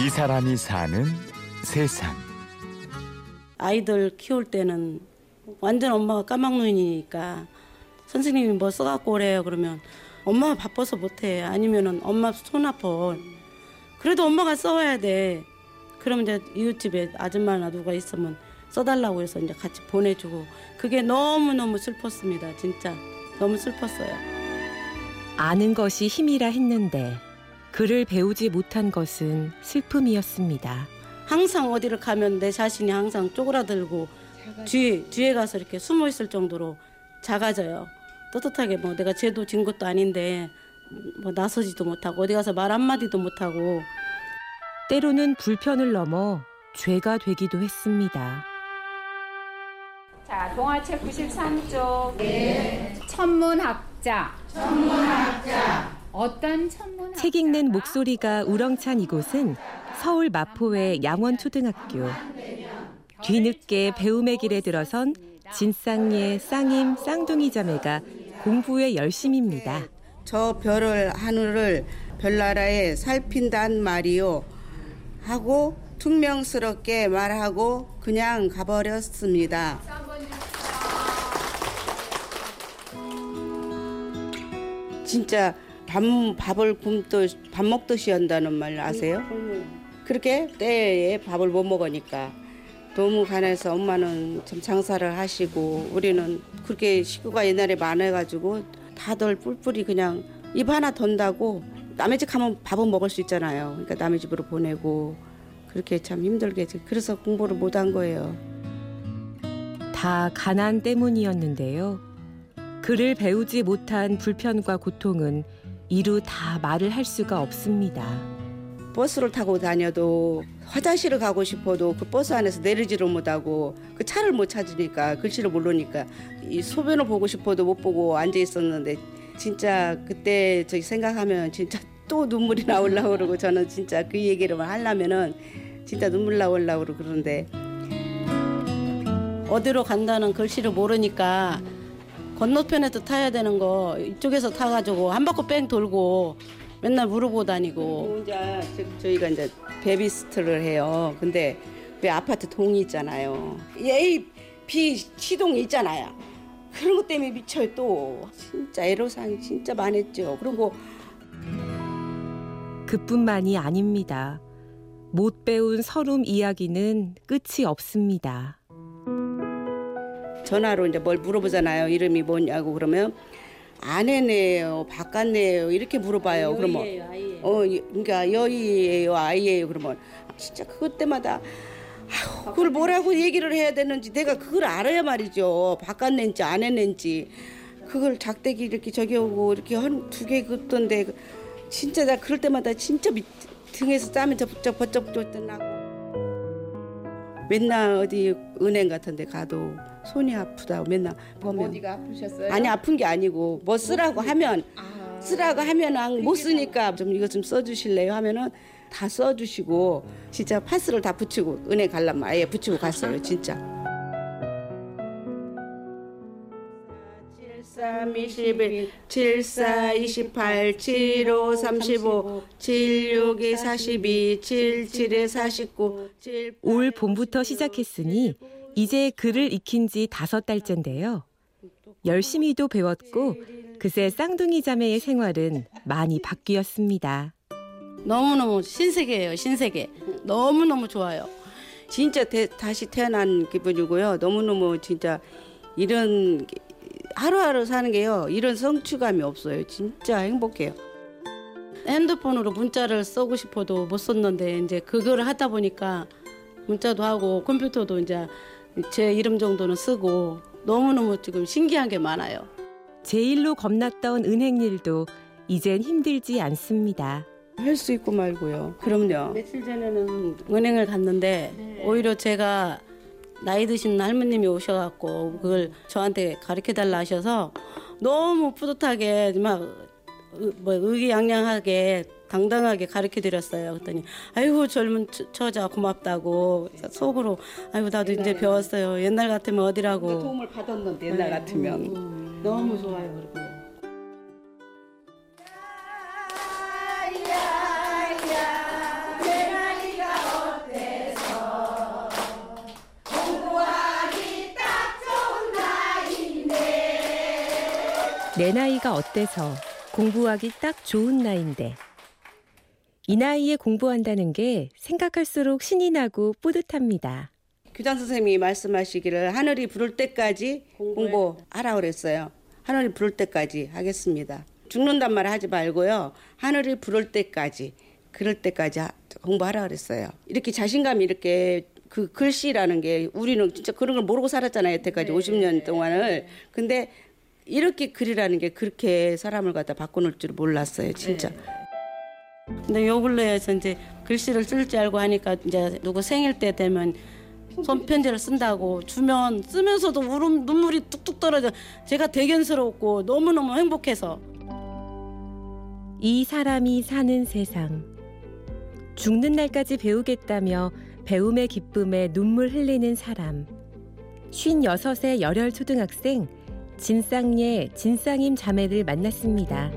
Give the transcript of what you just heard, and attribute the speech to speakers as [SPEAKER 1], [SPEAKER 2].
[SPEAKER 1] 이 사람이 사는 세상.
[SPEAKER 2] 아이들 키울 때는 완전 엄마가 까막눈이니까 선생님이 뭐 써갖고 오래요 그러면 엄마가 바빠서 못해. 아니면은 엄마 손 아파. 그래도 엄마가 써와야 돼. 그러면 이제 이웃집에 아줌마나 누가 있으면 써달라고 해서 이제 같이 보내주고 그게 너무너무 슬펐습니다. 진짜 너무 슬펐어요.
[SPEAKER 3] 아는 것이 힘이라 했는데 글을 배우지 못한 것은 슬픔이었습니다.
[SPEAKER 2] 항상 어디를 가면 내 자신이 항상 쪼그라들고 뒤에 뒤에 가서 이렇게 숨어 있을 정도로 작아져요. 떳떳하게 뭐 내가 죄도 진 것도 아닌데 뭐 나서지도 못하고 어디 가서 말 한마디도 못하고
[SPEAKER 3] 때로는 불편을 넘어 죄가 되기도 했습니다.
[SPEAKER 4] 자, 동화책 93쪽. 네. 천문학자. 천문학자?
[SPEAKER 3] 책 읽는 목소리가 우렁찬 이곳은 서울 마포의 양원초등학교. 뒤늦게 배움의 길에 들어선 진쌍예, 쌍임, 쌍둥이 자매가 공부에 열심입니다.
[SPEAKER 5] 저 별을 하늘을 별나라에 살핀단 말이요 하고 퉁명스럽게 말하고 그냥 가버렸습니다. 진짜 밥, 밥을 굶듯 밥 먹듯이 한다는 말 아세요? 그렇게 때에 밥을 못 먹으니까 너무 가난해서 엄마는 참 장사를 하시고 우리는 그렇게 식구가 옛날에 많아가지고 다들 뿔뿔이 그냥 입 하나 던다고 남의 집 가면 밥은 먹을 수 있잖아요. 그러니까 남의 집으로 보내고 그렇게 참 힘들게 그래서 공부를 못 한 거예요.
[SPEAKER 3] 다 가난 때문이었는데요. 글을 배우지 못한 불편과 고통은 이루 다 말을 할 수가 없습니다.
[SPEAKER 5] 버스를 타고 다녀도 화장실을 가고 싶어도 그 버스 안에서 내리지를 못하고 그 차를 못 찾으니까 글씨를 모르니까 이 소변을 보고 싶어도 못 보고 앉아 있었는데 진짜 그때 저기 생각하면 진짜 또 눈물이 나올라 그러고 저는 진짜 그 얘기를 하려면은 진짜 눈물 나올라 그러고 그러는데
[SPEAKER 2] 어디로 간다는 글씨를 모르니까 건너편에서 타야 되는 거 이쪽에서 타가지고 한 바퀴 뺑 돌고 맨날 물어보고 다니고
[SPEAKER 5] 혼자 저희가 이제 베비스트를 해요. 근데 왜 아파트 동이 있잖아요. A, B 시동이 있잖아요. 그런 것 때문에 미쳐요 또. 진짜 애로사항이 진짜 많았죠. 그리고
[SPEAKER 3] 그뿐만이 아닙니다. 못 배운 서름 이야기는 끝이 없습니다.
[SPEAKER 5] 전화로 이제 뭘 물어보잖아요. 이름이 뭐냐고 그러면 아내네요, 바깥네요 이렇게 물어봐요. 그러면
[SPEAKER 2] 여의예요, 아이예요.
[SPEAKER 5] 어 그러니까 여의예요, 아이예요. 그러면 진짜 그것 때마다 아휴, 그걸 뭐라고 얘기를 해야 되는지 내가 그걸 알아야 말이죠. 바깥낸지 아내낸지 그걸 작대기 이렇게 저기 오고 이렇게 한 두 개 긋던데 진짜 나 그럴 때마다 진짜 밑, 등에서 땀이 저벅 버쩍 나고 맨날 어디 은행 같은 데 가도 손이 아프다고 맨날 보면.
[SPEAKER 4] 어디가 아프셨어요?
[SPEAKER 5] 아니 아픈 게 아니고 뭐 쓰라고 하면
[SPEAKER 4] 아,
[SPEAKER 5] 쓰라고 하면 못 쓰니까 좀 이거 좀 써주실래요? 하면은 다 써주시고 진짜 파스를 다 붙이고 은행 갈라면 아예 붙이고 갔어요 진짜. 73, 21, 74, 28, 75, 35, 76, 42, 77, 49, 7,
[SPEAKER 3] 올 봄부터 시작했으니 이제 글을 익힌 지 다섯 달째인데요. 열심히도 배웠고 그새 쌍둥이 자매의 생활은 많이 바뀌었습니다.
[SPEAKER 2] 너무너무 신세계예요 신세계 너무너무 좋아요
[SPEAKER 5] 진짜 대- 다시 태어난 기분이고요. 너무너무 진짜 이런 게- 하루하루 사는 게요. 이런 성취감이 없어요. 진짜 행복해요.
[SPEAKER 2] 핸드폰으로 문자를 쓰고 싶어도 못 썼는데 이제 그거를 하다 보니까 문자도 하고 컴퓨터도 이제 제 이름 정도는 쓰고 너무너무 지금 신기한 게 많아요.
[SPEAKER 3] 제일로 겁났던 은행 일도 이젠 힘들지 않습니다.
[SPEAKER 5] 할 수 있고 말고요. 그럼요.
[SPEAKER 2] 며칠 전에는 은행을 갔는데 오히려 제가 나이 드신 할머님이 오셔갖고 그걸 저한테 가르쳐 달라 하셔서 너무 뿌듯하게 막 의- 뭐 의기양양하게 당당하게 가르쳐 드렸어요. 그랬더니 아이고 젊은 처- 처자 고맙다고 속으로 아이고 나도 이제 배웠어요. 옛날 같으면 어디라고
[SPEAKER 5] 도움을 받았는데 옛날 같으면.
[SPEAKER 2] 음, 너무 좋아요. 그리고.
[SPEAKER 3] 내 나이가 어때서 공부하기 딱 좋은 나이인데. 이 나이에 공부한다는 게 생각할수록 신이 나고 뿌듯합니다.
[SPEAKER 5] 교장 선생님이 말씀하시기를 하늘이 부를 때까지 공부하라 그랬어요. 하늘이 부를 때까지 하겠습니다. 죽는단 말 하지 말고요. 하늘이 부를 때까지 그럴 때까지 하- 공부하라 그랬어요. 이렇게 자신감이 이렇게 그 글씨라는 게 우리는 진짜 그런 걸 모르고 살았잖아요. 여태까지 50년 동안을. 근데 이렇게 글이라는 게 그렇게 사람을 갖다 바꿔놓을 줄 몰랐어요. 진짜.
[SPEAKER 2] 근데 요 근래에서 이제 글씨를 쓸 줄 알고 하니까 이제 누구 생일 때 되면 손편지를 쓴다고 주면 쓰면서도 울음 눈물이 뚝뚝 떨어져 제가 대견스럽고 너무너무 행복해서
[SPEAKER 3] 이 사람이 사는 세상. 죽는 날까지 배우겠다며 배움의 기쁨에 눈물 흘리는 사람. 56의 열혈 초등학생 진쌍예 진쌍임 자매를 만났습니다.